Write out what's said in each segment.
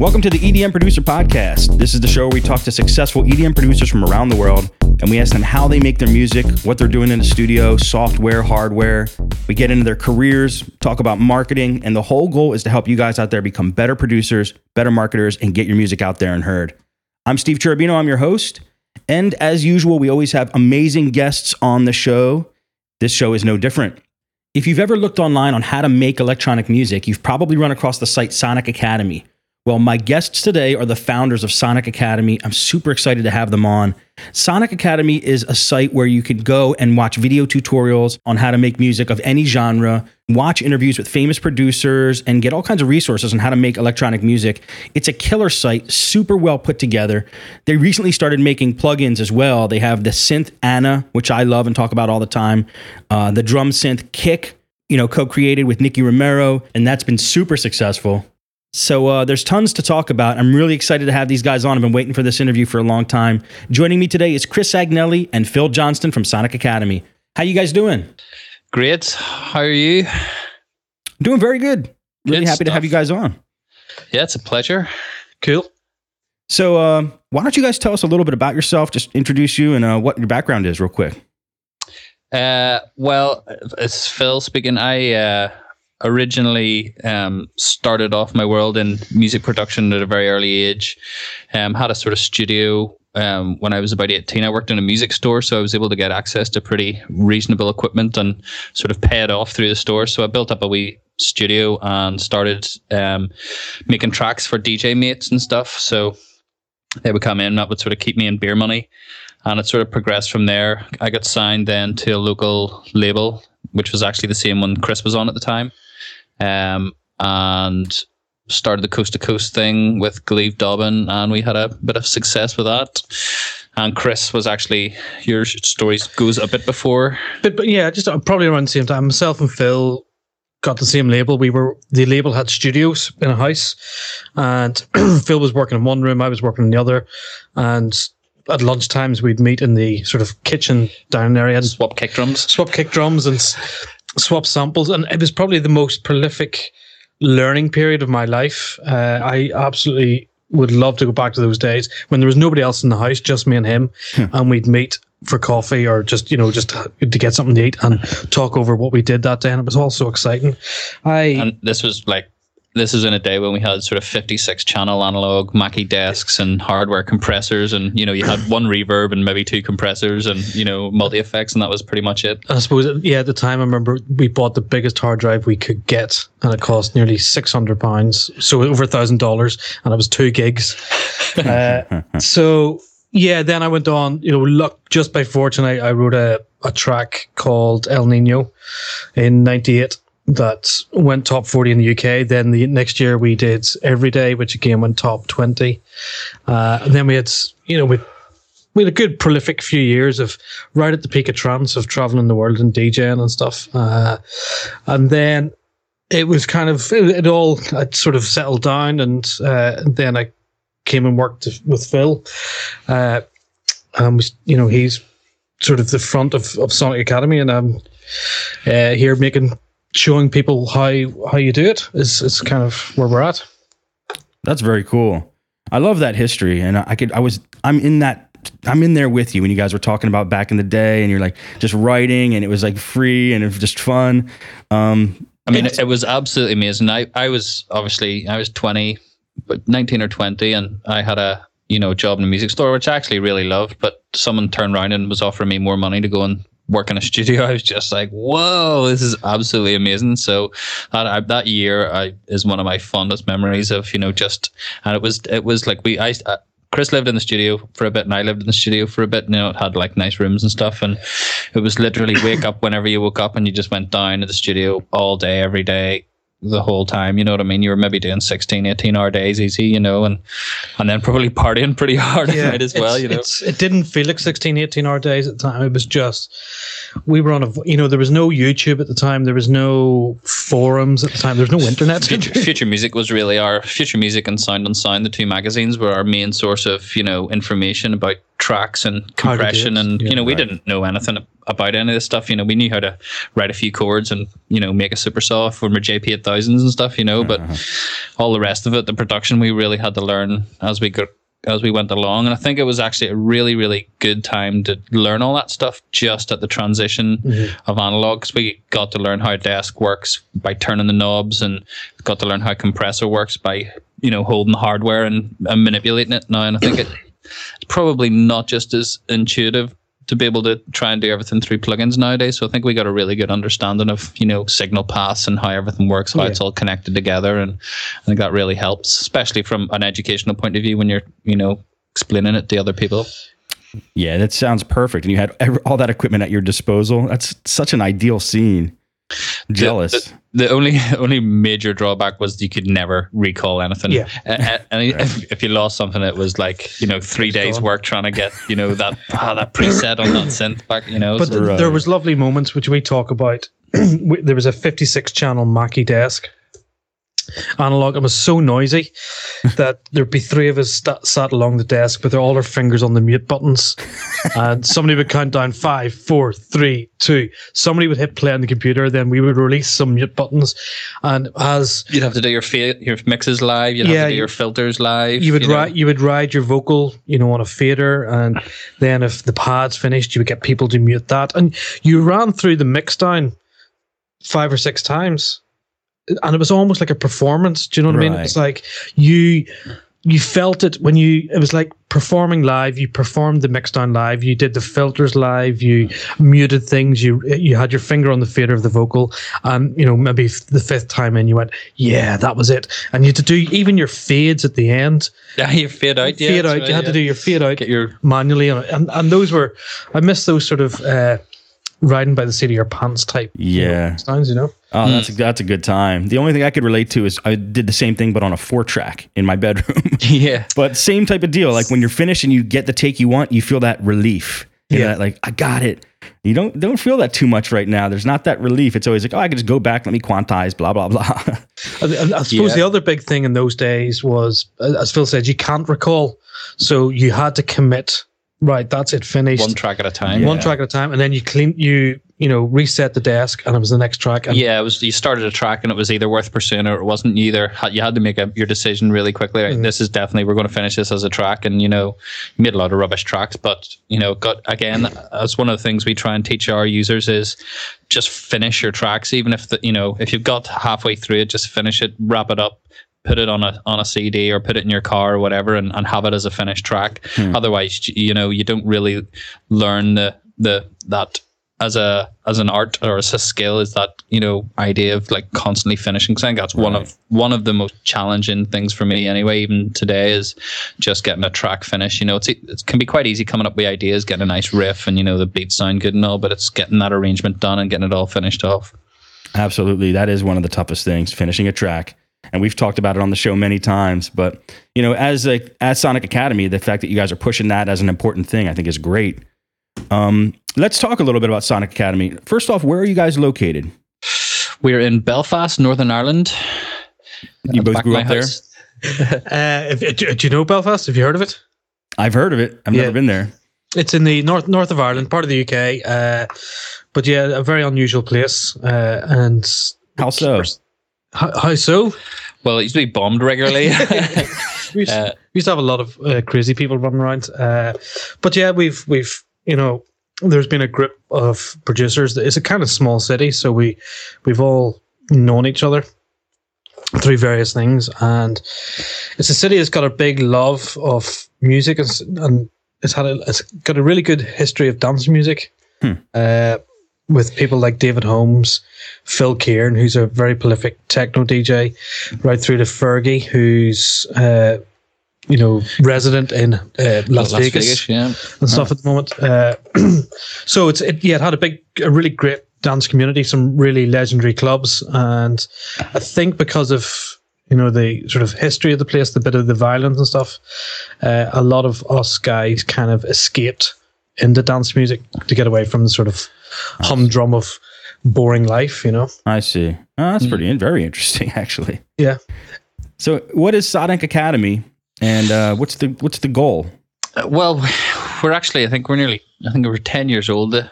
Welcome to the EDM Producer Podcast. This is the show where we talk to successful EDM producers from around the world and we ask them how they make their music, what they're doing in the studio, software, hardware. We get into their careers, talk about marketing, and the whole goal is to help you guys out there become better producers, better marketers, and get your music out there and heard. I'm Steve Cherubino, I'm your host. And as usual, we always have amazing guests on the show. This show is no different. If you've ever looked online on how to make electronic music, you've probably run across the site Sonic Academy. Well, my guests today are the founders of Sonic Academy. I'm super excited to have them on. Sonic Academy is a site where you can go and watch video tutorials on how to make music of any genre, watch interviews with famous producers, and get all kinds of resources on how to make electronic music. It's a killer site, super well put together. They recently started making plugins as well. They have the synth ANA, which I love and talk about all the time, uh, the drum synth Kick, you know, co-created with Nicky Romero, and that's been super successful. So uh, there's tons to talk about. I'm really excited to have these guys on. I've been waiting for this interview for a long time. Joining me today is Chris Agnelli and Phil Johnston from Sonic Academy. How you guys doing? Great. How are you? Doing very good. Really good happy stuff. to have you guys on. Yeah, it's a pleasure. Cool. So uh, why don't you guys tell us a little bit about yourself? Just introduce you and uh, what your background is, real quick. Uh, well, it's Phil speaking. I uh, originally um, started off my world in music production at a very early age. Um, had a sort of studio um, when I was about 18. I worked in a music store, so I was able to get access to pretty reasonable equipment and sort of pay it off through the store. So I built up a wee studio and started um, making tracks for DJ mates and stuff. So they would come in, and that would sort of keep me in beer money. And it sort of progressed from there. I got signed then to a local label, which was actually the same one Chris was on at the time um, and started the coast to coast thing with Gleave Dobbin, and we had a bit of success with that. And Chris was actually your story goes a bit before, but, but yeah, just uh, probably around the same time. Myself and Phil got the same label. We were the label had studios in a house, and Phil was working in one room, I was working in the other, and at lunch times we'd meet in the sort of kitchen down area and swap kick drums, swap kick drums, and swap samples, and it was probably the most prolific learning period of my life. Uh, I absolutely would love to go back to those days when there was nobody else in the house, just me and him, hmm. and we'd meet for coffee or just you know just to get something to eat and talk over what we did that day, and it was all so exciting. I and this was like this is in a day when we had sort of 56 channel analog Mackie desks and hardware compressors and you know you had one reverb and maybe two compressors and you know multi effects and that was pretty much it. I suppose yeah at the time i remember we bought the biggest hard drive we could get and it cost nearly 600 pounds so over a thousand dollars and it was two gigs. Uh, so yeah then i went on you know luck just by fortune i, I wrote a, a track called el nino in 98 that went top 40 in the UK. Then the next year we did Every Day, which again went top 20. Uh, and then we had, you know, we, we had a good prolific few years of right at the peak of trance of traveling the world and DJing and stuff. Uh, and then it was kind of, it, it all I'd sort of settled down. And uh, then I came and worked with Phil. Uh, and was, you know, he's sort of the front of, of Sonic Academy. And I'm uh, here making showing people how how you do it is is kind of where we're at. That's very cool. I love that history, and I could I was I'm in that I'm in there with you when you guys were talking about back in the day, and you're like just writing, and it was like free and it was just fun. Um, I mean, it was absolutely amazing. I I was obviously I was 20, but 19 or 20, and I had a you know job in a music store, which I actually really loved. But someone turned around and was offering me more money to go and work in a studio, I was just like, "Whoa, this is absolutely amazing!" So that I, that year I, is one of my fondest memories of you know just and it was it was like we I. Uh, Chris lived in the studio for a bit, and I lived in the studio for a bit. You know, it had like nice rooms and stuff, and it was literally wake up whenever you woke up, and you just went down to the studio all day, every day, the whole time. You know what I mean? You were maybe doing 16, 18 hour days easy, you know, and and then probably partying pretty hard yeah, at night as well, you know. it didn't feel like 16, 18 hour days at the time. It was just, we were on a, you know, there was no YouTube at the time. There was no forums at the time. There was no internet. Future, Future Music was really our, Future Music and Sound on Sound, the two magazines were our main source of, you know, information about tracks and How to do compression, and Yeah, you know we right. didn't know anything about any of this stuff. You know, we knew how to write a few chords and you know make a supersaw from our JP eight thousands and stuff. You know, but all the rest of it, the production, we really had to learn as we got as we went along. And I think it was actually a really, really good time to learn all that stuff just at the transition of analog because we got to learn how desk works by turning the knobs and got to learn how compressor works by you know holding the hardware and, and manipulating it now. And I think it, it's probably not just as intuitive to be able to try and do everything through plugins nowadays. So I think we got a really good understanding of you know signal paths and how everything works, how oh, Yeah. it's all connected together, and I think that really helps, especially from an educational point of view when you're you know explaining it to other people. Yeah, that sounds perfect. And you had all that equipment at your disposal. That's such an ideal scene. Jealous. The, the, the only only major drawback was you could never recall anything. Yeah. A- a- and if, if you lost something, it was like you know three days gone. work trying to get you know that ah, that preset on that synth back. You know, But so- th- there was lovely moments which we talk about. There was a 56 channel Mackie desk analog. It was so noisy that there'd be three of us sta sat along the desk with all our fingers on the mute buttons, and somebody would count down five, four, three, two. Somebody would hit play on the computer, then we would release some mute buttons, and as You'd have to do your fa- your mixes live. You'd Yeah, have to do your filters live. you would know. ride you would ride your vocal you know on a fader and then if the pad's finished you would get people to mute that and you ran through the mix down five or six times and it was almost like a performance do you know what i mean Right. it's like you you felt it when you it was like performing live you performed the mix down live you did the filters live you muted things you you had your finger on the fader of the vocal and you know maybe f- the fifth time in you went yeah that was it and you had to do even your fades at the end Yeah, you fade out. Yeah, fade out right, you had to do your fade out get your manually and and those were i miss those sort of uh riding by the seat of your pants type you know, Yeah. sounds you know Oh, that's hmm. a, that's a good time. The only thing I could relate to is I did the same thing, but on a four track in my bedroom. yeah. but same type of deal. Like when you're finished and you get the take you want, you feel that relief. You Yeah. that, like I got it. You don't don't feel that too much right now. There's not that relief. It's always like, oh, I can just go back, let me quantize, blah blah blah. I, I- I suppose Yeah. the other big thing in those days was, as Phil said, you can't recall, so you had to commit. Right, that's it, finished. One track at a time. One track at a time, and then you clean, you you know, reset the desk, and it was the next track. And yeah, it was. You started a track and it was either worth pursuing or it wasn't. Either you had to make a, your decision really quickly. Like, Mhm. This is definitely we're going to finish this as a track, and you know, made a lot of rubbish tracks, but you know, got again. That's one of the things we try and teach our users is just finish your tracks, even if the you know if you've got halfway through it, just finish it, wrap it up. Put it on a on a CD or put it in your car or whatever, and, and have it as a finished track. Hmm. Otherwise, you know, you don't really learn the the that as a as an art or as a skill is that you know idea of like constantly finishing. 'Cause I think that's one of one of the most challenging things for me anyway. Even today is just getting a track finish. You know, it's it can be quite easy coming up with ideas, getting a nice riff, and you know the beats sound good and all, but it's getting that arrangement done and getting it all finished off. Absolutely. That is one of the toughest things, finishing a track. And we've talked about it on the show many times. But, you know, as a at Sonic Academy, the fact that you guys are pushing that as an important thing, I think is great. Um, let's talk a little bit about Sonic Academy. First off, where are you guys located? We're in Belfast, Northern Ireland. You both grew up my there? uh, if, do, do you know Belfast? Have you heard of it? I've heard of it. I've Yeah. never been there. It's in the north north of Ireland, part of the UK. Uh, but yeah, a very unusual place. Uh, and How so? How, how so? Well, it used to be bombed regularly. We used, Uh, we used to have a lot of uh, crazy people running around. Uh, but yeah, we've we've you know, there's been a group of producers. It's a kind of small city, so we we've all known each other through various things, and it's a city that's got a big love of music and, and it's had a it's got a really good history of dance music. Hmm. With people like David Holmes, Phil Kieran, who's a very prolific techno DJ, right through to Fergie, who's uh, you know resident in uh, Las, Vegas, yeah. and stuff at the moment. Uh, so it's it, yeah, it had a big, a really great dance community, some really legendary clubs, and I think because of you know the sort of history of the place, the bit of the violence and stuff, uh, a lot of us guys kind of escaped into dance music to get away from the sort of humdrum of boring life, you know. I see. Oh, that's pretty very interesting, actually. Yeah. So, what is Sonic Academy, and uh, what's the what's the goal? Uh, Well, we're actually, I think we're nearly, I think we're 10 years old uh,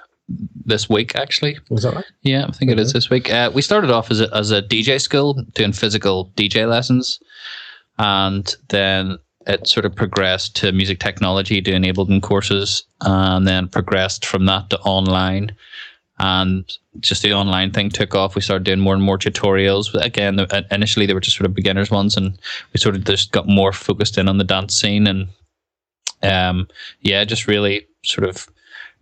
this week, actually. Was that right? Yeah, I think it is this week. Uh, we started off as a, as a DJ school doing physical DJ lessons. And then it sort of progressed to music technology, doing Ableton courses, and then progressed from that to online. And just the online thing took off. We started doing more and more tutorials. Again, initially they were just sort of beginners ones, and we sort of just got more focused in on the dance scene. And um, yeah, just really sort of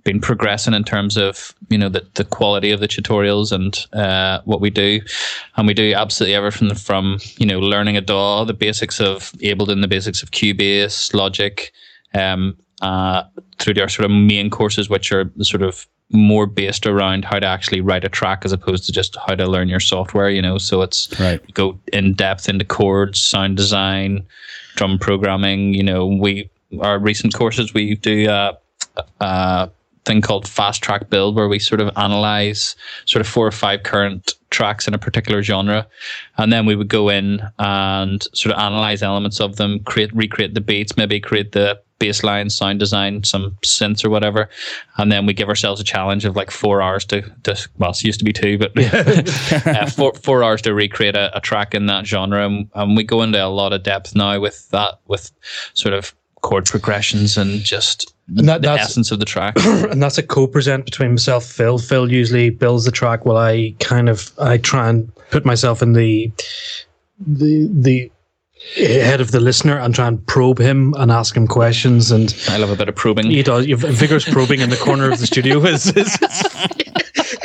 been progressing in terms of you know the, the quality of the tutorials and uh, what we do, and we do absolutely everything from you know learning a DAW, the basics of Ableton, the basics of Cubase, Logic, um, uh, through our sort of main courses, which are sort of more based around how to actually write a track as opposed to just how to learn your software. You know, so it's right. go in depth into chords, sound design, drum programming. You know, we our recent courses we do. Uh, uh, thing called fast track build where we sort of analyze sort of four or five current tracks in a particular genre. And then we would go in and sort of analyze elements of them create recreate the beats maybe create the bass line sound design some synths or whatever. And then we give ourselves a challenge of like four hours to, well it used to be two but uh, four, four hours to recreate a, a track in that genre. And, and we go into a lot of depth now with that with sort of chord progressions and just And that- the essence of the track and that's a co-present between myself and Phil. Phil usually builds the track while I kind of I try and put myself in the the the head of the listener and try and probe him and ask him questions and I love a bit of probing. he does vigorous probing in the corner of the studio is, is,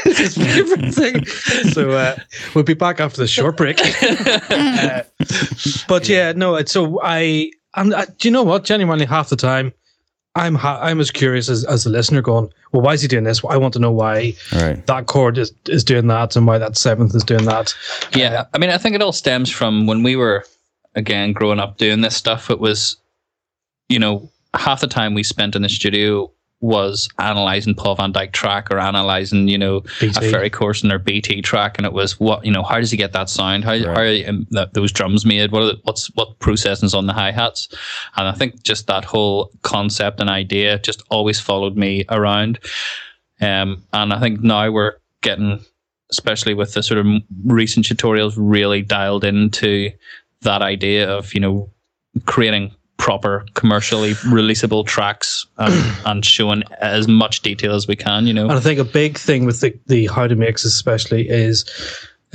is his favorite thing. So uh, we'll be back after the short break. Uh, but yeah, no. it's So I, I'm. I, uh, do you know what? Genuinely, half the time, I'm ha- I'm as curious as, as the listener, going, well, why is he doing this? I want to know why All right. that chord is is doing that and why that seventh is doing that. Yeah, I mean, I think it all stems from when we were again growing up doing this stuff. It was, you know, half the time we spent in the studio was analyzing Paul Van Dyk track or analyzing, you know, BT. a Ferry Corsten or BT track, and it was what you know, how does he get that sound? How, Right. how are um, those drums made? What are the, what's what processing's on the hi hats? And I think just that whole concept and idea just always followed me around. Um, and I think now we're getting, especially with the sort of recent tutorials, really dialed into that idea of you know creating proper commercially releasable tracks and, and showing as much detail as we can. You know, And I think a big thing with the, the how to mix especially is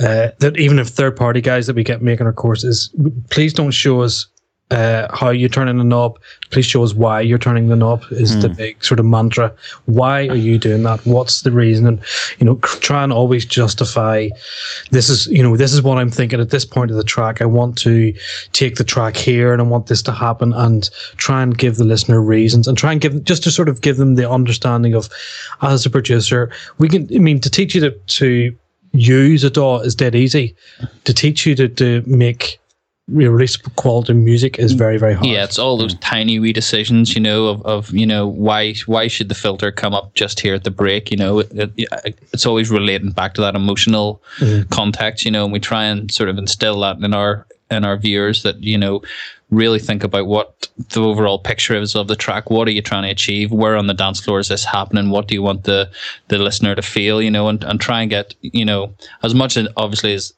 uh, that even if third party guys that we get making our courses, please don't show us uh, how you turn in the knob. Please show us why you're turning the knob. Is the big sort of mantra. Why are you doing that? What's the reason? And you know, try and always justify. This is you know this is what I'm thinking at this point of the track. I want to take the track here, and I want this to happen, and try and give the listener reasons, and try and give just to sort of give them the understanding of, as a producer, we can. I mean, to teach you to to use a DAW is dead easy. To teach you to to make releasable quality music is very very hard. yeah, it's all those tiny wee decisions, you know, of, of you know why why should the filter come up just here at the break? You know, it, it, it's always relating back to that emotional mm. context, you know, and we try and sort of instill that in our in our viewers that you know really think about what the overall picture is of the track. What are you trying to achieve? Where on the dance floor is this happening? What do you want the the listener to feel? You know, and, and try and get you know as much as obviously as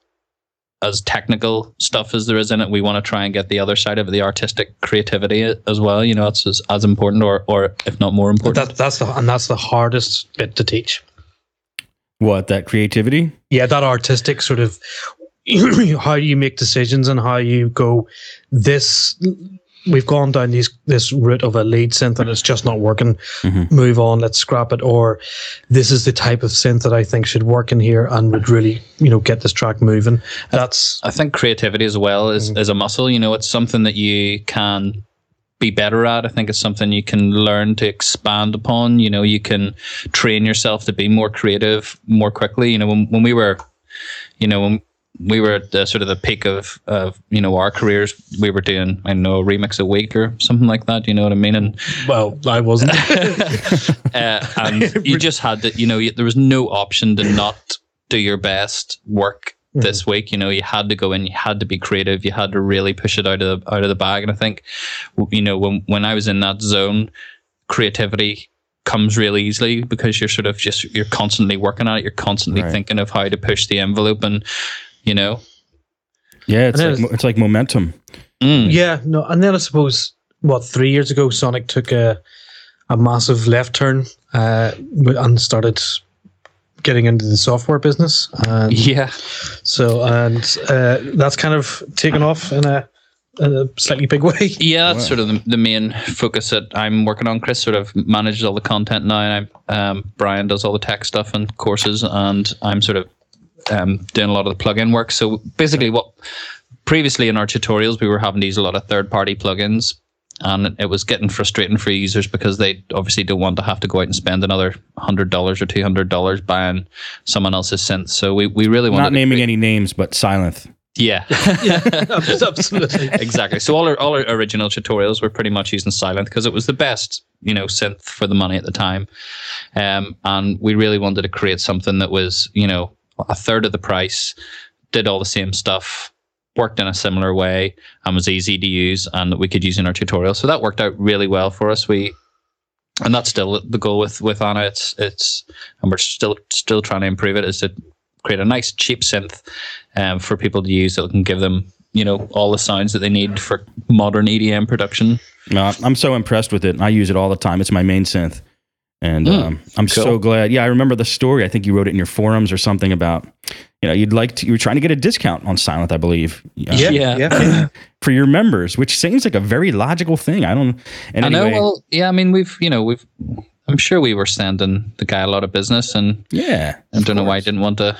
as technical stuff as there is in it, we want to try and get the other side of the artistic creativity as well. You know, it's as, as important, or or if not more important. That, that's the and that's the hardest bit to teach. What that creativity? Yeah, that artistic sort of how you make decisions and how you go. This we've gone down these this route of a lead synth and it's just not working. Mhm. Move on, let's scrap it. Or this is the type of synth that I think should work in here and would really you know get this track moving. That's I think creativity as well is, is a muscle. You know, it's something that you can be better at. I think it's something you can learn to expand upon. You know, you can train yourself to be more creative more quickly. You know, when, when we were, you know, when we were at the, sort of the peak of, of, you know, our careers, we were doing, I know, a remix a week or something like that. You know what I mean? And well, I wasn't. uh, and you just had to, you know, you, there was no option to not do your best work this week. You know, you had to go in, you had to be creative, you had to really push it out of the, out of the bag. And I think, you know, when when I was in that zone, creativity comes really easily because you're sort of just you're constantly working on it. You're constantly Right. thinking of how to push the envelope, and you know, Yeah, it's And like, then it's like momentum. mm, Yeah, no, and then I suppose what three years ago, Sonic took a a massive left turn uh, and started getting into the software business. And yeah, so, and uh, that's kind of taken off in a, in a slightly big way. yeah. That's Wow. sort of the, the main focus that I'm working on. Chris sort of manages all the content now, and I'm, um, Brian does all the tech stuff and courses, and I'm sort of um, doing a lot of the plugin work. So basically, what previously in our tutorials we were having to use a lot of third-party plugins, and it was getting frustrating for users because they obviously don't want to have to go out and spend another hundred dollars or two hundred dollars buying someone else's synth. So we, we really wanted Not to naming create- any names, but Sylenth. yeah. Absolutely. exactly. So all our all our original tutorials were pretty much using Sylenth because it was the best, you know, synth for the money at the time. Um, and we really wanted to create something that was, you know, a third of the price, did all the same stuff, worked in a similar way, and was easy to use, and that we could use in our tutorial. So that worked out really well for us. We and that's still the goal with with ANA. It's it's and we're still still trying to improve it. Is to create a nice cheap synth um, for people to use that can give them you know all the sounds that they need for modern EDM production. No, I'm so impressed with it. I use it all the time. It's my main synth. And Mm, um, I'm so glad. Yeah, I remember the story. I think you wrote it in your forums or something about, you know, you'd like to, you were trying to get a discount on Sylenth, I believe. Uh, Yeah, Yeah. yeah. For your members, which seems like a very logical thing. I don't, and I know. Well, yeah. I mean, we've you know we've. I'm sure we were sending the guy a lot of business, and yeah. I don't know why I didn't want to,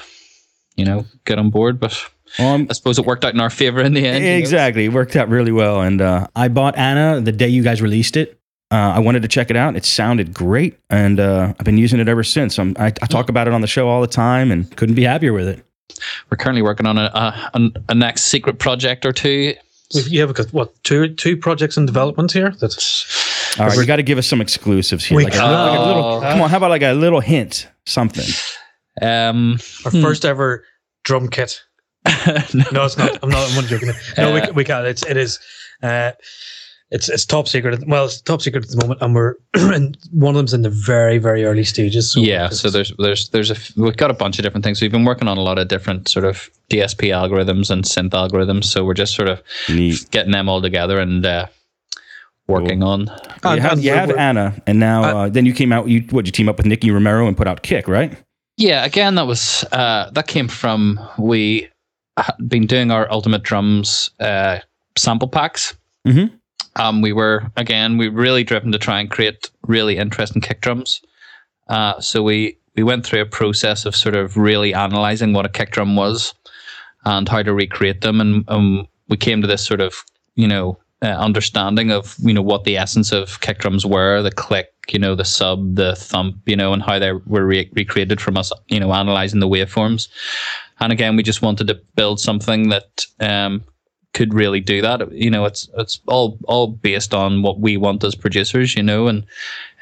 you know, get on board, but Well, I'm- suppose it worked out in our favor in the end. you know? Exactly. It worked out really well. And uh, I bought ANA the day you guys released it. Uh, I wanted to check it out. It sounded great. And uh, I've been using it ever since. I'm, I, I talk about it on the show all the time and couldn't be happier with it. We're currently working on a, a, a, a next secret project or two. We've- Yeah, because what two two projects in development here? That's All right. You got to give us some exclusives here. We Like a, like a little, come on. How about like a little hint? Something. Um, our Hmm. first ever drum kit. No, it's not. I'm not. I'm not joking. No, Uh, we, we can. It's it is. Uh, it's it's top secret. Well, it's top secret at the moment, and we're and one of them's in the very very early stages. So yeah, so there's there's there's a f- we've got a bunch of different things. We've been working on a lot of different sort of DSP algorithms and synth algorithms. So we're just sort of Neat. getting them all together and uh, working on. You and- have, you we're- have ANA, and now Uh, uh, then you came out. You what? You team up with Nicky Romero and put out Kick, right? Yeah, again, that was uh, that came from we had been doing our Ultimate Drums uh, sample packs. Mhm. Um, we were again we really driven to try and create really interesting kick drums. Uh, so we we went through a process of sort of really analyzing what a kick drum was and how to recreate them, and um, we came to this sort of you know uh, understanding of you know what the essence of kick drums were, the click, you know, the sub, the thump, you know, and how they were re- recreated from us, you know, analyzing the waveforms. And again, we just wanted to build something that um, could really do that. You know, it's it's all all based on what we want as producers, you know. And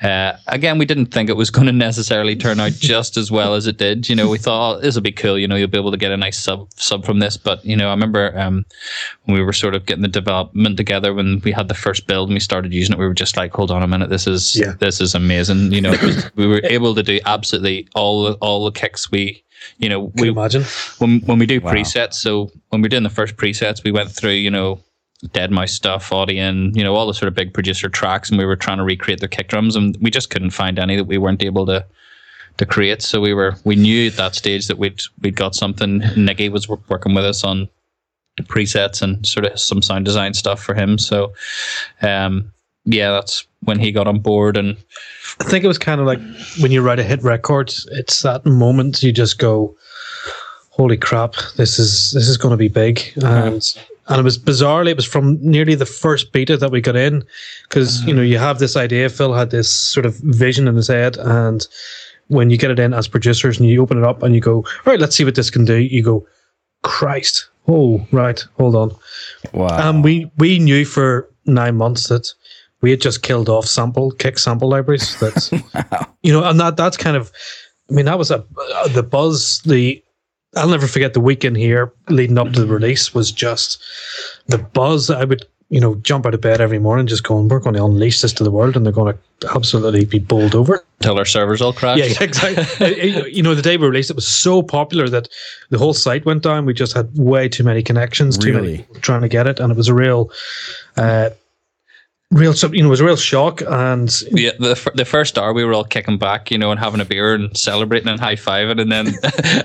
uh, again, we didn't think it was going to necessarily turn out just as well as it did. You know, we thought oh, this will be cool. You know, you'll be able to get a nice sub sub from this. But you know, I remember um, when we were sort of getting the development together when we had the first build and we started using it, we were just like, hold on a minute, this is Yeah. this is amazing. You know, was, we were able to do absolutely all all the kicks we. You know, Can we imagine? when when we do Wow. presets, so when we're doing the first presets, we went through, you know, deadmau5 stuff, Audien, you know, all the sort of big producer tracks, and we were trying to recreate their kick drums, and we just couldn't find any that we weren't able to to create. So we were we knew at that stage that we'd we'd got something. Nicky was wor- working with us on presets and sort of some sound design stuff for him. So, um, yeah, that's when he got on board, and I think it was kind of like when you write a hit record. It's that moment you just go, "Holy crap! This is this is going to be big." And and it was bizarrely, it was from nearly the first beta that we got in, because you know you have this idea. Phil had this sort of vision in his head, and when you get it in as producers and you open it up and you go, "Right, let's see what this can do," you go, "Christ!" Oh, right, hold on. Wow. Um, we we knew for nine months that we had just killed off sample kick sample libraries. That's you know, and that that's kind of, I mean, that was a uh, the buzz. The I'll never forget the weekend here leading up to the release was just the buzz. I would you know, jump out of bed every morning, just going, we're going to unleash this to the world, and they're going to absolutely be bowled over. Until our servers all crash. Yeah, exactly. you know, the day we released it was so popular that the whole site went down. We just had way too many connections, too Really? many trying to get it, and it was a real, uh, real, you know, it was a real shock. And Yeah, the, the first hour we were all kicking back, you know, and having a beer and celebrating and high fiving, and then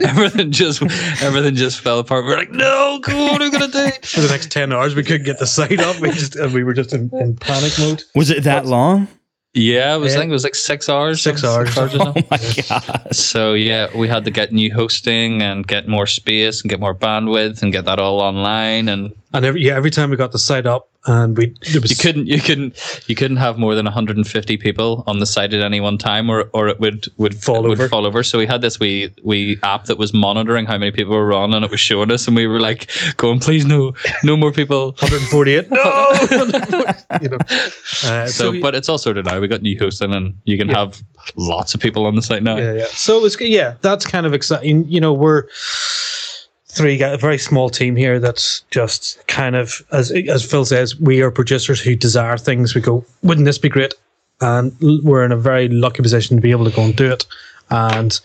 everything just everything just fell apart. We are like, no, God, what are we gonna do? for the next ten hours, we couldn't get the site up. We just, and we were just in, in panic mode. Was it that long? Yeah, it was Yeah. I think it was like six hours. Six hours. or Oh something. my god! So yeah, we had to get new hosting and get more space and get more bandwidth and get that all online. And And every yeah, every time we got the site up, and we was you couldn't you couldn't you couldn't have more than 150 people on the site at any one time, or or it would would Fall would over. fall over. So we had this we wee app that was monitoring how many people were on, and it was showing us, and we were like going, please no no more people. 148. No, you know. Uh, So, but it's all sorted out. We got new hosting, and you can Yeah. have lots of people on the site now. yeah, yeah. So it's yeah, that's kind of exciting. You know, we're three guys, a very small team here. That's just kind of as as Phil says, we are producers who desire things. We go, wouldn't this be great? And we're in a very lucky position to be able to go and do it. And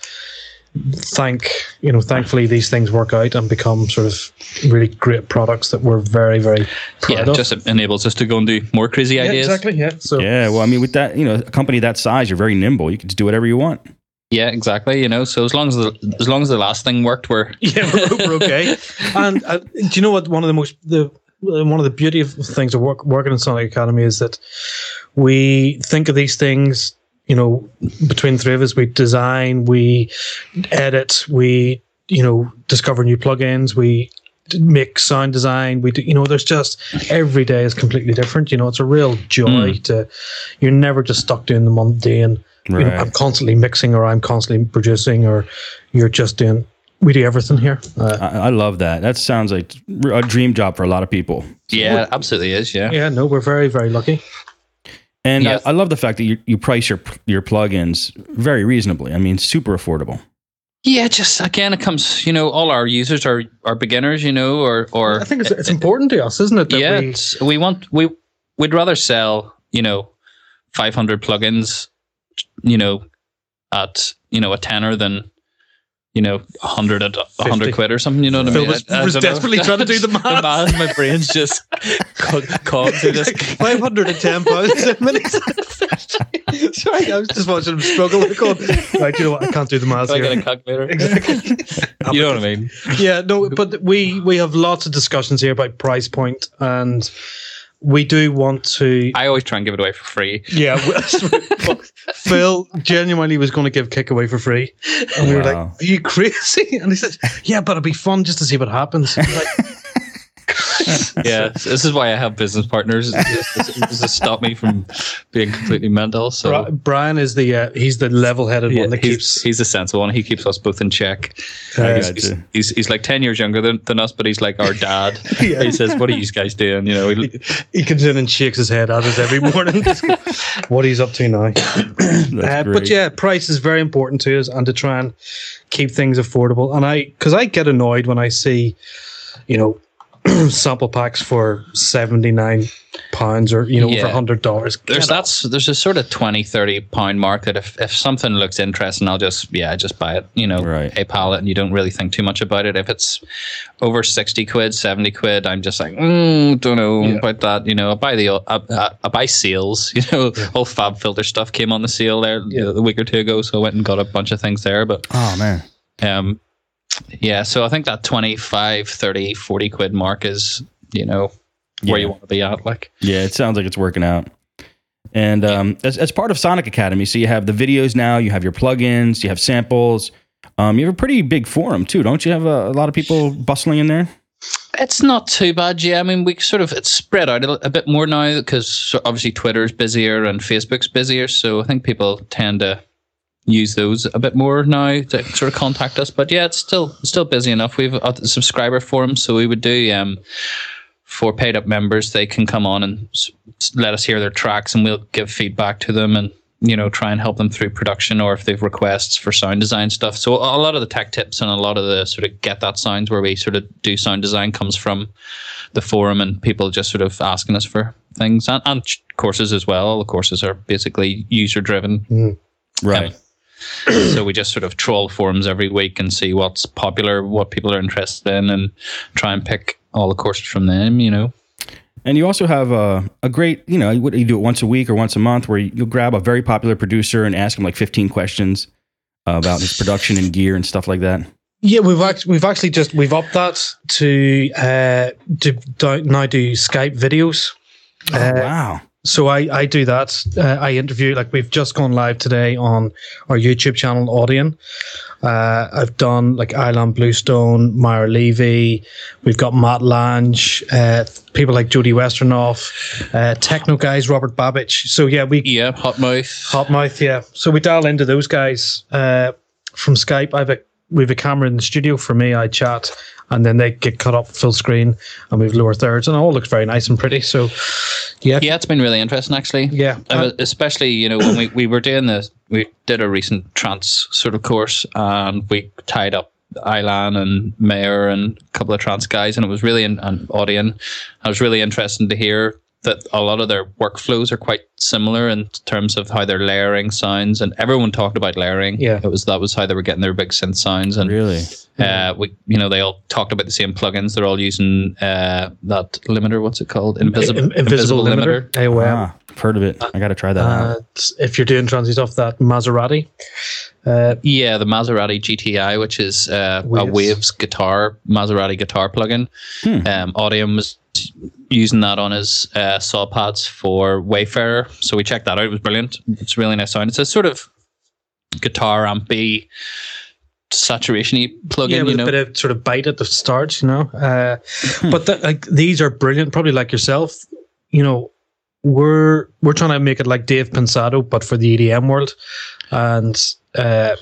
thank you know, thankfully these things work out and become sort of really great products that we're very very proud Yeah, of. just enables us to go and do more crazy yeah, ideas. exactly. Yeah. So Yeah, well, I mean, with that, you know, a company that size, you're very nimble. You can just do whatever you want. Yeah, exactly. You know, so as long as the as long as the last thing worked, we're yeah, we're, we're okay. And uh, do you know what? One of the most the uh, one of the beauty of things of work, working in Sonic Academy is that we think of these things. You know, between the three of us, we design, we edit, we you know discover new plugins, we make sound design. We do, you know, there's just every day is completely different. You know, it's a real joy to. You're never just stuck doing the mundane. You know, I'm constantly mixing, or I'm constantly producing, or you're just doing. We do everything here. Uh, I, I love that. That sounds like a dream job for a lot of people. yeah, it absolutely is. Yeah. yeah, no, we're very, very lucky. And Yeah. I, I love the fact that you, you price your your plugins very reasonably. I mean, super affordable. Yeah, just again, it comes. You know, all our users are are beginners. You know, or or I think it's, it's important to us, isn't it? That yeah, we, we want we we'd rather sell you know 500 plugins, you know, at you know a tenner than you know a 100 at a 100 50. quid or something. You know what I mean? was- I- I was don't know. desperately trying to do the math. math, My brain's just co- cogged through this. Five hundred and ten pounds a minute. Sorry, I was just watching him struggle. With going, right, you know what? I can't do the math I got a here. calculator. Exactly. You know what I mean? yeah, no, but we we have lots of discussions here about price point, and we do want to. I always try and give it away for free. Yeah, Phil genuinely was going to give Kick away for free, and we were Wow. like, "Are you crazy?" And he said, "Yeah, but it'll be fun just to see what happens." I was like, Yeah, this is why I have business partners. It's just, to stop me from being completely mental. So Brian is the uh, he's the level-headed Yeah, one that he's, keeps. he's the sensible one. He keeps us both in check. uh, he's, he's, he's, he's like 10 years younger than, than us, but he's like our dad. Yeah. He says, What are you guys doing? You know, he, he comes in and shakes his head at us every morning. what he's up to now. Uh, but yeah, price is very important to us, and to try and keep things affordable. And I, because I get annoyed when I see, you know, sample packs for seventy nine pounds or you know Yeah. over hundred dollars. there's that's there's a sort of 20, 30 pound mark that if, if something looks interesting, I'll just, yeah, just buy it, you know, Right. PayPal it, and you don't really think too much about it. If it's over 60 quid, 70 quid, I'm just like, mm, don't know Yeah. about that. You know, I buy the, I, I, I buy sales, you know, all FabFilter stuff came on the seal there Yeah. a week or two ago. So I went and got a bunch of things there. But Oh man. Um, yeah, so I think that 25, 30, 40 quid mark is, you know, where Yeah. you want to be at. Like, Yeah, it sounds like it's working out. And um, as, as part of Sonic Academy, so you have the videos now, you have your plugins, you have samples. Um, you have a pretty big forum too, don't you? Have a, a lot of people bustling in there. it's not too bad. Yeah, I mean, we sort of, it's spread out a, a bit more now because obviously Twitter's busier and Facebook's busier. So I think people tend to use those a bit more now to sort of contact us. But yeah, it's still still busy enough. We've a subscriber forum, so we would do um for paid up members, they can come on and let us hear their tracks, and we'll give feedback to them and you know, try and help them through production or if they've requests for sound design stuff. So a lot of the tech tips and a lot of the sort of get that sounds where we sort of do sound design comes from the forum and people just sort of asking us for things and, and courses as well. All the courses are basically user driven. Right. so we just sort of troll forums every week and see what's popular, what people are interested in, and try and pick all the courses from them. You know. And you also have a, a great, you know, you do it once a week or once a month where you'll grab a very popular producer and ask him like 15 questions about his production and gear and stuff like that. Yeah, we've actually we've actually just we've upped that to uh to do, now do Skype videos. Uh, Oh, wow. So I, I do that. Uh, I interview like we've just gone live today on our YouTube channel Audien. Uh, I've done like Ilan Bluestone, Maor Levi. We've got Matt Lange, uh, people like Jody Wisternoff, uh, techno guys Robert Babicz. So yeah, we Yeah, Hotmouth. Hotmouth. Yeah. So we dial into those guys uh, from Skype. I've a we have a camera in the studio. For me, I chat, and then they get cut up full screen, and we've lower thirds, and it all looks very nice and pretty. So yeah, Yeah, it's been really interesting actually. yeah. Uh, especially you know when we, we were doing this we did a recent trance sort of course and we tied up Ilan and Maor and a couple of trance guys and it was really an, an audience I was really interested to hear that a lot of their workflows are quite similar in terms of how they're layering sounds and everyone talked about layering Yeah. it was that was how they were getting their big synth sounds and Really? uh, we you know they all talked about the same plugins they're all using uh, that limiter what's it called invisible In- invisible, limiter. AOM. Ah, I've heard of it. I got to try that out. Uh, if you're doing transy stuff, that Maserati. Uh, Yeah, the Maserati GTI, which is uh, a Waves. Waves guitar Maserati guitar plugin. Hmm. Um, Audium was using that on his uh, saw pads for Wayfarer, so we checked that out. It was brilliant. It's a really nice sound. It's a sort of guitar ampy saturation-y plugin. yeah, with you know, a bit of sort of bite at the start, you know. Uh, but the, like these are brilliant. Probably like yourself, you know, we're we're trying to make it like Dave Pensado, but for the EDM world, and uh,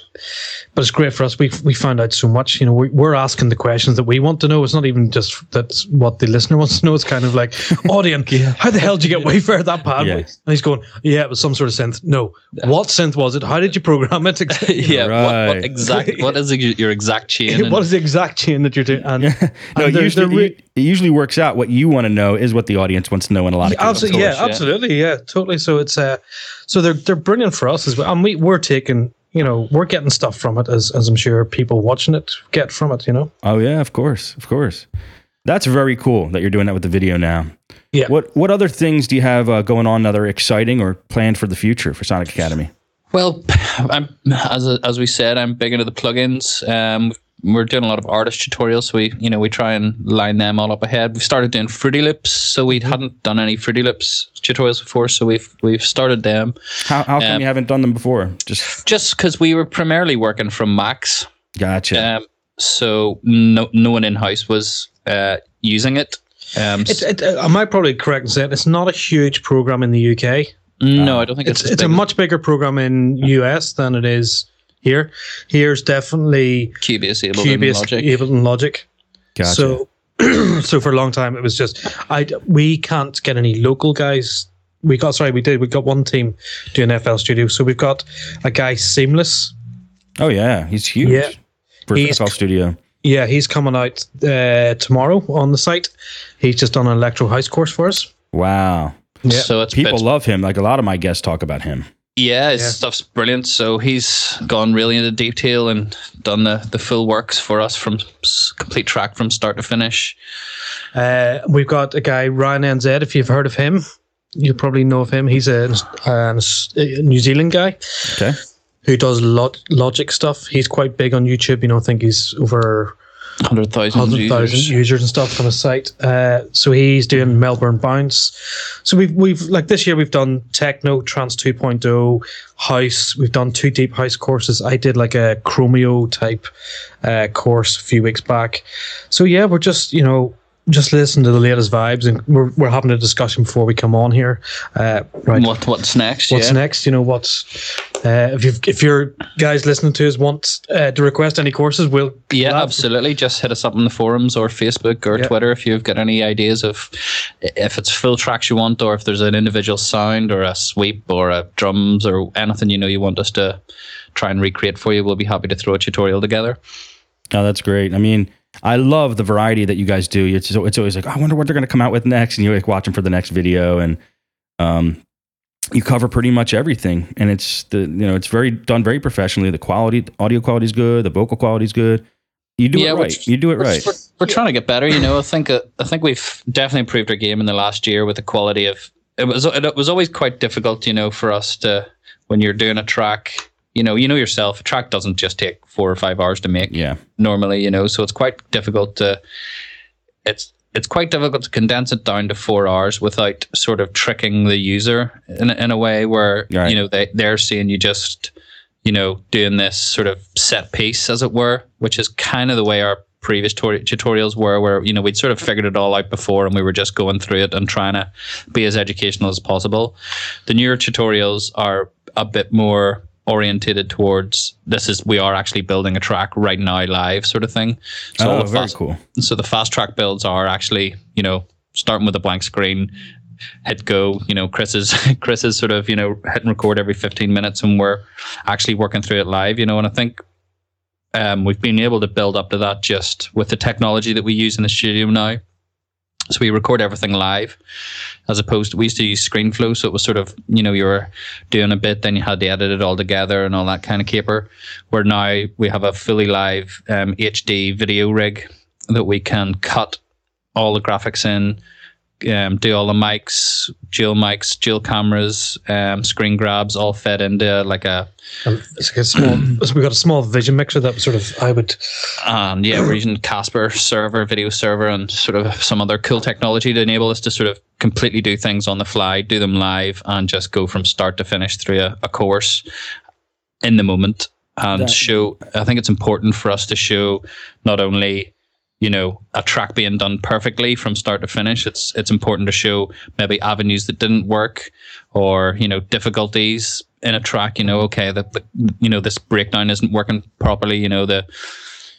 but it's great for us. We we found out so much. You know, we, we're asking the questions that we want to know. It's not even just that's what the listener wants to know. It's kind of like, audience, how the hell did you get Wayfarer that bad? Yeah. And he's going, yeah, it was some sort of synth. No, what synth was it? How did you program it? yeah. What, Right. what exact? What is your exact chain? what is the exact chain that you're doing? And, no, and it usually, they're re- it usually works out. What you want to know is what the audience wants to know in a lot of cases. absolutely, yeah, yeah. absolutely, yeah, totally. So it's uh, so they're they're brilliant for us as well, and we we're taking, you know, we're getting stuff from it as as I'm sure people watching it get from it, you know. Oh yeah, of course, of course. That's very cool that you're doing that with the video now. Yeah. What What other things do you have uh, going on that are exciting or planned for the future for Sonic Academy? Well, I'm as as we said, I'm big into the plugins. Um, we're doing a lot of artist tutorials, so we you know we try and line them all up ahead. We've started doing Fruity Loops, so we hadn't done any Fruity Loops tutorials before, so we've we've started them How How come Um, you haven't done them before? Just just because we were primarily working from Macs. gotcha. Um, so no no one in house was uh, using it. Um, It's, it, uh, am I probably correct in saying it's not a huge program in the UK? no, I don't think It's it's it's a much bigger program in US than it is here. Here's definitely Cubase, Ableton, Cubase, Logic. Ableton, Logic. gotcha. So, so for a long time, it was just I. We can't get any local guys. We got sorry, we did. We got one team doing FL Studio. So we've got a guy Seamless. oh yeah, he's huge. Yeah. For He's- FL Studio. Yeah, he's coming out uh, tomorrow on the site. He's just done an electro house course for us. Wow. Yeah. So it's People bits- love him. Like a lot of my guests talk about him. Yeah, his Yeah. stuff's brilliant. So he's gone really into detail and done the, the full works for us from complete track from start to finish. Uh, we've got a guy Ryan NZ. If you've heard of him, you'll probably know of him. He's a, a New Zealand guy. Okay. who does log- logic stuff. He's quite big on YouTube. You know, I think he's over 100,000 hundred thousand users. users and stuff on his site. Uh, so he's doing Melbourne Bounce. So we've we've like this year we've done techno, trance 2.0, house. We've done two deep house courses. I did like a Chromeo type uh, course a few weeks back. So yeah, we're just you know just listen to the latest vibes, and we're, we're having a discussion before we come on here. Uh, right, What what's next? what's yeah. next? You know, what's uh, if you if your guys listening to us want uh, to request any courses, we'll Yeah, collab. absolutely. Just hit us up on the forums or Facebook or Yeah. Twitter if you've got any ideas of if it's full tracks you want or if there's an individual sound or a sweep or a drums or anything you know you want us to try and recreate for you. We'll be happy to throw a tutorial together. Oh, that's great. I mean, I love the variety that you guys do. It's it's always like, I wonder what they're going to come out with next, and you're like watching for the next video, and um, you cover pretty much everything, and it's the you know it's very done very professionally. The quality, the audio quality is good. The vocal quality is good. You do Yeah, it right. you do it We're, right. we're, we're trying to get better. You know, I think uh, I think we've definitely improved our game in the last year with the quality of. It was it was always quite difficult, you know, for us to when you're doing a track. You know, you know yourself. A track doesn't just take four or five hours to make. Yeah, normally, you know. So it's quite difficult to it's it's quite difficult to condense it down to four hours without sort of tricking the user in, a- in a way where Right. you know they they're seeing you just you know doing this sort of set piece as it were, which is kind of the way our previous tori- tutorials were where you know we'd sort of figured it all out before and we were just going through it and trying to be as educational as possible the newer tutorials are a bit more orientated towards this is we are actually building a track right now live sort of thing so oh, the very fast, cool. so the fast track builds are actually you know starting with a blank screen hit go you know chris is chris is sort of you know hit and record every 15 minutes and we're actually working through it live you know and i think um, we've been able to build up to that just with the technology that we use in the studio now so we record everything live as opposed to we used to use ScreenFlow, so it was sort of you know you were doing a bit, then you had to edit it all together and all that kind of caper. Where now we have a fully live um, HD video rig that we can cut all the graphics in, um, do all the mics, dual mics, dual cameras, um, screen grabs, all fed into like a Um, it's like a small. we've got a small vision mixer that sort of I would. and yeah, we're using Caspar server, video server, and sort of some other cool technology to enable us to sort of completely do things on the fly, do them live, and just go from start to finish through a, a course in the moment and That- show. I think it's important for us to show not only you know a track being done perfectly from start to finish. It's it's important to show maybe avenues that didn't work or you know difficulties in a track. You know, okay, that you know this breakdown isn't working properly. You know the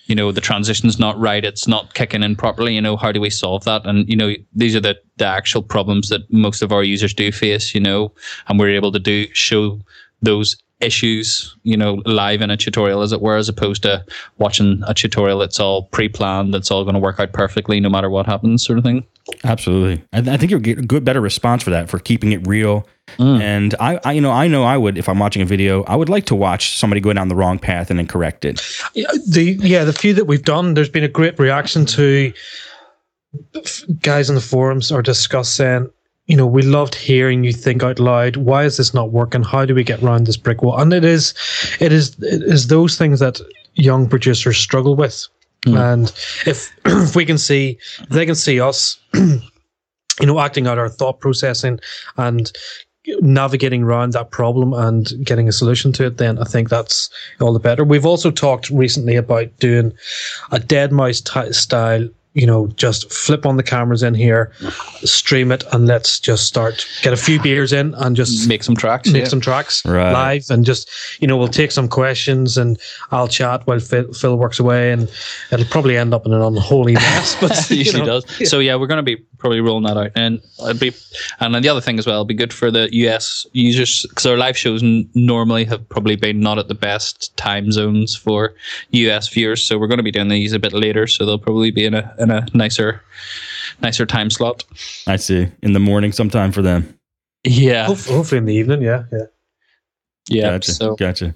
you know the transition's not right it's not kicking in properly you know how do we solve that and you know these are the the actual problems that most of our users do face you know and we're able to do show those issues you know live in a tutorial as it were as opposed to watching a tutorial that's all pre-planned that's all going to work out perfectly no matter what happens sort of thing Absolutely. I, I think you'll get a good, better response for that, for keeping it real. Mm. And I, I, you know, I know I would, if I'm watching a video, I would like to watch somebody go down the wrong path and then correct it. Yeah, the yeah the few that we've done, there's been a great reaction to f- guys in the forums are discuss saying, you know, we loved hearing you think out loud. Why is this not working? How do we get around this brick wall? And it is, it is, it is those things that young producers struggle with. Hmm. And if if we can see, if they can see us, you know, acting out our thought processing and navigating around that problem and getting a solution to it, then I think that's all the better. We've also talked recently about doing a deadmau5 ty style. You know, just flip on the cameras in here, stream it, and let's just start get a few beers in and just make some tracks make yeah. some tracks Right. live and just you know we'll take some questions and I'll chat while Phil, Phil works away and it'll probably end up in an unholy mess. But It usually know, does. So yeah, we're going to be probably rolling that out, and it'd be, and then the other thing as well, it'd be good for the US users because our live shows n- normally have probably been not at the best time zones for US viewers. So we're going to be doing these a bit later, so they'll probably be in a in a nicer, nicer time slot. I see. In the morning sometime for them. Yeah, hof- hopefully in the evening. Yeah, yeah. yeah. Gotcha. So Gotcha.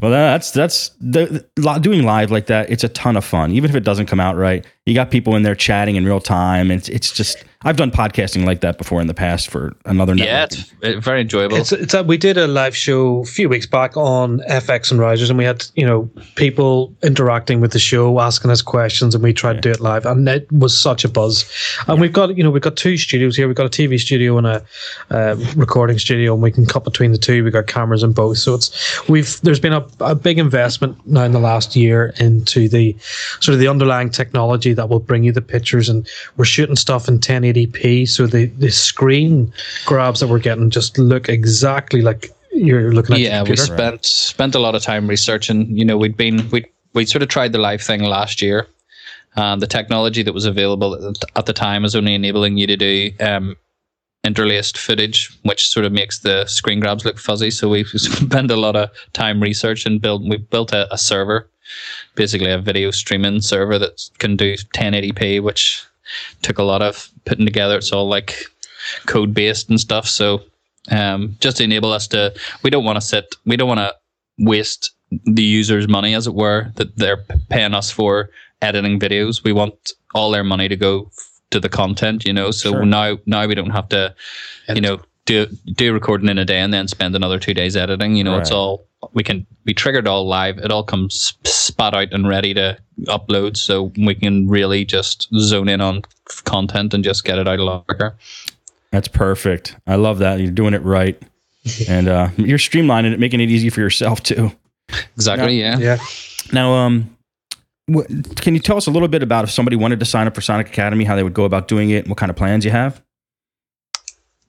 Well, that's that's the, the doing live like that. It's a ton of fun, even if it doesn't come out right. You got people in there chatting in real time. It's it's just I've done podcasting like that before in the past for another yeah, network. it's uh, very enjoyable. It's it's a, we did a live show a few weeks back on FX and Risers, and we had you know people interacting with the show, asking us questions, and we tried to do it live, and it was such a buzz. And we've got you know we've got two studios here. We've got a TV studio and a uh, recording studio, and we can cut between the two. We've got cameras in both, so it's we've there's been a, a big investment now in the last year into the sort of the underlying technology that will bring you the pictures, and we're shooting stuff in 1080p, so the the screen grabs that we're getting just look exactly like you're looking at. Yeah, we spent spent a lot of time researching. You know, we'd been we we sort of tried the live thing last year. Um, the technology that was available at the time was only enabling you to do um, interlaced footage, which sort of makes the screen grabs look fuzzy. So we spent a lot of time research and build. We built a, a server, basically a video streaming server that can do 1080p, which took a lot of putting together. It's all like code based and stuff. So um, just to enable us to, we don't want to sit, we don't want to waste the user's money, as it were, that they're paying us for editing videos. We want all their money to go to the content, you know. So Sure. now now we don't have to, you know, do do recording in a day and then spend another two days editing. You know, it's all we can we triggered all live. It all comes spat out and ready to upload, so we can really just zone in on content and just get it out a lot quicker. That's perfect. I love that. You're doing it right. and uh, you're streamlining it, making it easy for yourself too. Exactly. Yeah. Yeah. Now, um, what, can you tell us a little bit about if somebody wanted to sign up for Sonic Academy, how they would go about doing it, and what kind of plans you have?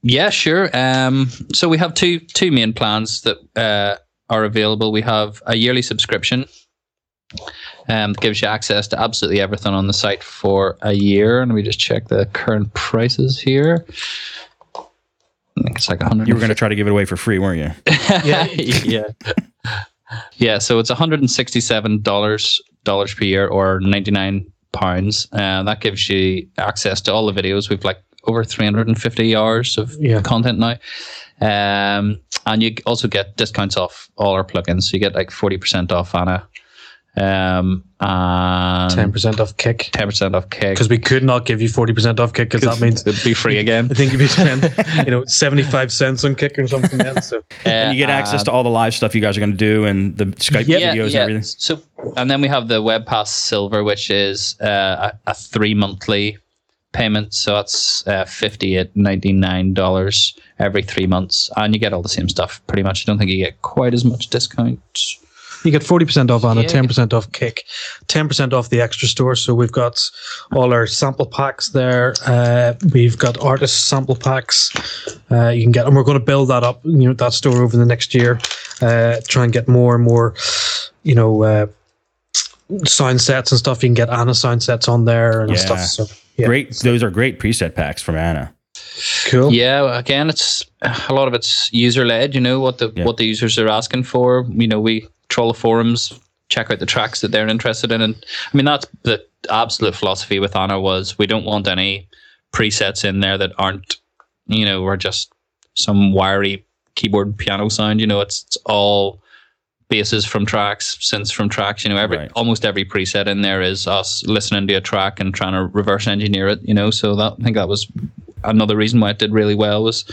Yeah, sure. Um, so we have two two main plans that uh, are available. We have a yearly subscription. Um, that gives you access to absolutely everything on the site for a year. And we just check the current prices here. I think it's like 100. You were going to try to give it away for free, weren't you? yeah, yeah, yeah. So it's one hundred and sixty-seven dollars dollars per year, or ninety-nine pounds. Uh, that gives you access to all the videos. We've like over three hundred and fifty hours of Yeah. content now, um, and you also get discounts off all our plugins. So you get like forty percent off ANA, um, and Ten percent off kick. ten percent off Kick. Because we could not give you forty percent off kick because that means it'd be free again. I think if you spend you know seventy five cents on kick or something, then so And you get access to all the live stuff you guys are going to do and the Skype videos and everything. So, and then we have the Web Pass Silver, which is uh, a, a three monthly payment. So that's uh, fifty at ninety nine dollars every three months, and you get all the same stuff pretty much. I don't think you get quite as much discount. you get forty percent off ANA, Yeah. ten percent off kick, ten percent off the extra store. So we've got all our sample packs there. Uh, we've got artist sample packs. Uh, you can get, and we're going to build that up. You know that store over the next year. Uh, try and get more and more. You know. Uh, sound sets and stuff you can get ANA sound sets on there and Yeah. stuff so yeah Great. Those are great preset packs from ANA. cool Yeah, again, it's a lot of it's user led. You know what the Yeah. what the users are asking for. You know, we troll the forums, check out the tracks that they're interested in, and I mean that's the absolute philosophy with ANA was we don't want any presets in there that aren't, you know, are just some wiry keyboard piano sound. You know, it's it's all basses from tracks, synths from tracks. You know, every Right. almost every preset in there is us listening to a track and trying to reverse engineer it. You know, so that I think that was another reason why it did really well was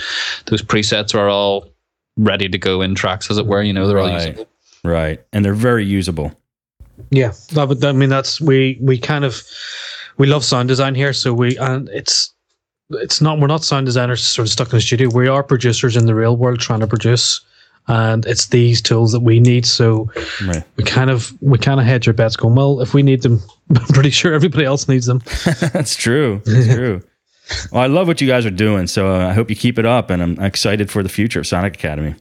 those presets are all ready to go in tracks, as it were. You know, they're all Right. usable. Right. And they're very usable. Yeah, that would. I mean, that's we we kind of we love sound design here, so we and it's it's not we're not sound designers sort of stuck in the studio. We are producers in the real world trying to produce, and it's these tools that we need. So Right. we kind of we kind of hedge our bets, going well. If we need them, I'm pretty sure everybody else needs them. That's true. That's true. Well, I love what you guys are doing. So uh, I hope you keep it up. And I'm excited for the future of Sonic Academy.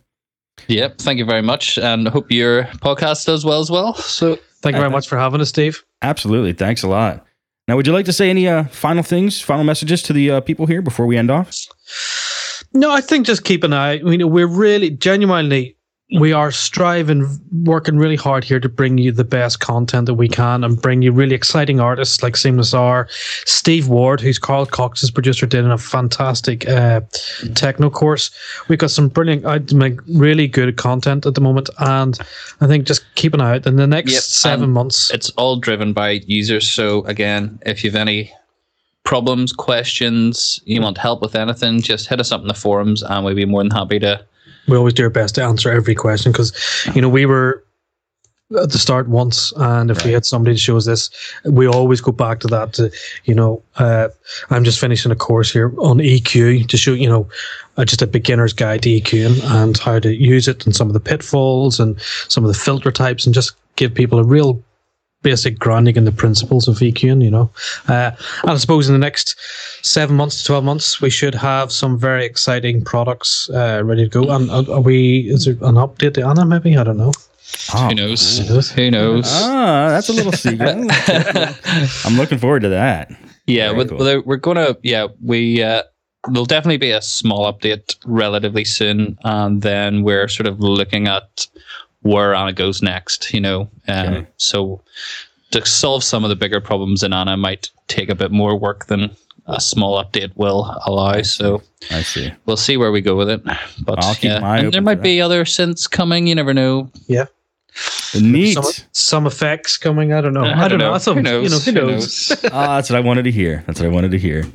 Yep. Thank you very much, and hope your podcast does well as well. So Thank you very much for having us, Steve. Absolutely. Thanks a lot. Now, would you like to say any uh, final things, final messages to the uh, people here before we end off? No, I think just keep an eye. I mean, we're really genuinely we are striving, working really hard here to bring you the best content that we can and bring you really exciting artists like Seamless R, Steve Ward, who's Carl Cox's producer, did in a fantastic uh, techno course. We've got some brilliant, I make really good content at the moment, and I think just keep an eye out. In the next Yep, seven months, it's all driven by users. So again, if you've any problems, questions, you want help with anything, just hit us up in the forums, and we'd be more than happy to. we always do our best to answer every question because you know we were at the start once and if we had somebody to show us this we always go back to that to you know uh, i'm just finishing a course here on eq to show you know uh, just a beginner's guide to eq and how to use it and some of the pitfalls and some of the filter types and just give people a real basic grounding in the principles of EQing, you know. Uh, and I suppose in the next seven months to 12 months, we should have some very exciting products uh, ready to go. And are we, is there an update to ANA maybe? I don't know. Oh, Who knows? Who knows? Ah, that's a little secret. I'm looking forward to that. Yeah, with, cool. we're gonna. Yeah, we. Uh, there'll definitely be a small update relatively soon, and then we're sort of looking at where ANA goes next. You know, um, okay. so to solve some of the bigger problems in ANA might take a bit more work than a small update will allow. So I see. We'll see where we go with it. But I'll yeah, and there might be other synths coming. You never know. Yeah. Neat. Some, some, effects coming. I don't know. I, I don't, know. know. Some, who knows? You know, who, who knows? knows? ah, that's what I wanted to hear. That's what I wanted to hear.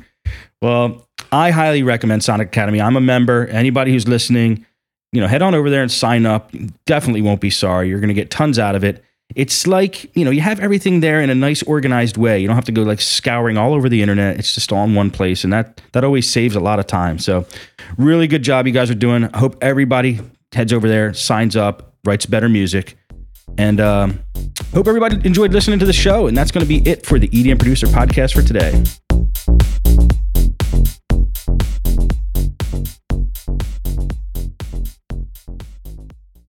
Well, I highly recommend Sonic Academy. I'm a member. Anybody who's listening, you know, head on over there and sign up. definitely won't be sorry. You're going to get tons out of it. It's like, you know, you have everything there in a nice organized way. You don't have to go like scouring all over the internet. It's just all in one place and that that always saves a lot of time. So, really good job you guys are doing. I hope everybody heads over there, signs up, writes better music. And um, hope everybody enjoyed listening to the show. And that's going to be it for the EDM Producer Podcast for today.